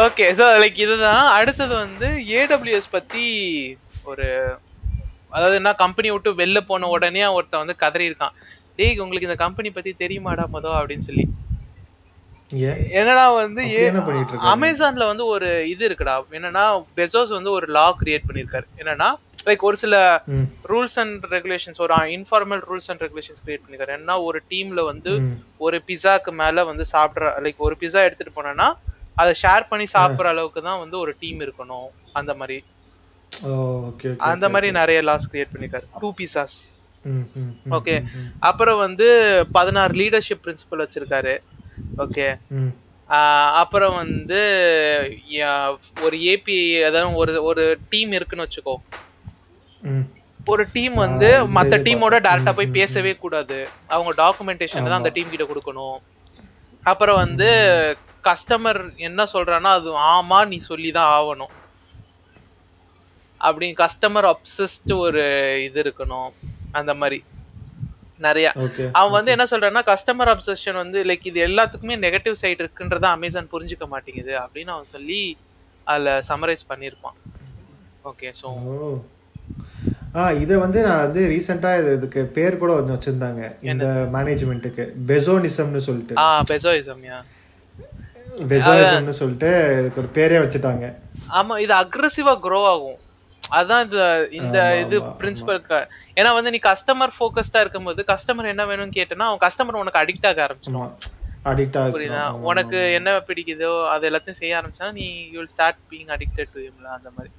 Okay so like இதுதான். அடுத்தது வந்து ஏடபிள்யூஎஸ் பத்தி ஒரு அதாவது என்ன கம்பெனி விட்டு வெளில போன உடனே ஒருத்தன் வந்து கதறி இருக்கான் டேய் உங்களுக்கு இந்த கம்பெனி பத்தி தெரியுமாடா மொதோ அப்படின்னு சொல்லி. என்னன்னா வந்து என்ன இருக்காங்க? அமேசான்ல வந்து ஒரு இது இருக்குடா. என்னன்னா பெசோஸ் வந்து ஒரு லா கிரியேட் பண்ணிருக்காரு என்னன்னா லைக் ஒரு சில ரூல்ஸ் அண்ட் ரெகுலேஷன்ஸ் ஒரு informal rules and regulations create பண்ணிருக்காரு ஏன்னா ஒரு டீம்ல வந்து. ஒரு பிஸாக்கு மேல வந்து சாப்பிட்ற லைக் ஒரு பிஸா எடுத்துட்டு போனேன்னா அதை ஷேர் பண்ணி சாப்பிட்ற அளவுக்கு தான் வந்து ஒரு டீம் இருக்கணும். அந்த மாதிரி. அந்த மாதிரி நிறைய லாஸ் கிரியேட் பண்ணிருக்காரு. டூ பிசாஸ் ம் ம் ம், ஓகே அப்புறம் வந்து பதினாறு லீடர்ஷிப் பிரின்சிபல் வச்சிருக்காரு. ஓகே அப்புறம் வந்து ஒரு ஏபி அதாவது ஒரு ஒரு டீம் இருக்குன்னு வச்சுக்கோ. ம். ஒரு டீம் வந்து மற்ற டீமோட டேரக்டா போய் பேசவே கூடாது. அவங்க டாக்குமெண்டேஷன் தான் அந்த டீம் கிட்ட கொடுக்கணும். அப்புறம் வந்து கஸ்டமர் என்ன சொல்றான்னா அது ஆமா நீ சொல்லி தான் ஆகணும். அப்படி கஸ்டமர் அப்சஸ்ட் ஒரு இது இருக்கணும். அந்த மாதிரி. நிறைய. அவன் வந்து என்ன சொல்றான்னா கஸ்டமர் அப்சஷன் வந்து லைக் இது எல்லாத்துக்குமே நெகட்டிவ் சைடு இருக்குன்றத அமேசான் புரிஞ்சுக்க மாட்டேங்குது. அப்படின்னு அவன் சொல்லி அதுல சமரைஸ் பண்ணியிருப்பான். ஓகே ஸோ ஆ இதை வந்து நான் வந்து ரீசெண்டாக இது இதுக்கு பேர் கூட கொஞ்சம் வச்சுருந்தாங்க. இந்த மேனேஜ்மெண்ட்டுக்கு பெசோனிசம்னு சொல்லிட்டு. ஆ பெசோயிசம்யா பெசோனிசம்னு சொல்லிட்டு இதுக்கு ஒரு பேரே வச்சுட்டாங்க. ஆமா இது அக்ரெசிவா க்ரோ ஆகும். அதான் இந்த இந்த இது பிரின்சிபல் ஏன்னா வந்து நீ கஸ்டமர் ஃபோக்கஸ்டா இருக்கும்போது கஸ்டமர் என்ன வேணும்னு கேட்டேன்னா அவன் கஸ்டமர் உனக்கு அடிக்ட் ஆக ஆரம்பிச்சிடும். ஆமாம் அடிக்ட் புரியுதா? ஆகுது உனக்கு என்ன பிடிக்குதோ அது எல்லாத்தையும் செய்ய ஆரம்பிச்சா நீ you will start being addicted to அந்த மாதிரி.